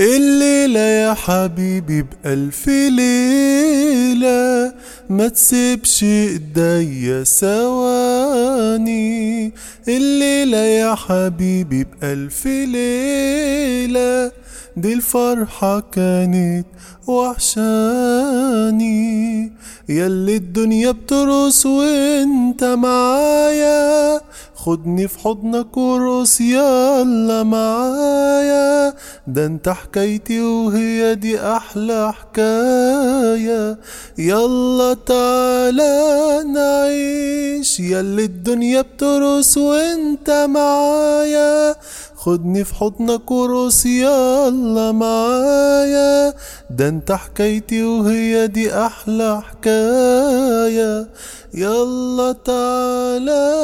الليلة يا حبيبي بألف ليلة ما تسيبش إيديا ثواني. الليلة يا حبيبي بألف ليلة دي الفرحة كانت وحشاني. ياللي الدنيا بترقص وإنت معايا خدني في حضنك ورقص يلا معايا. ده انت حكايتي وهي دي أحلى حكاية. يلا تعالى نعيش ياللي الدنيا بترقص وانت معايا. خدني في حضنك ورقص يلا معايا. ده انت حكايتي وهي دي أحلى حكاية. يلا تعالى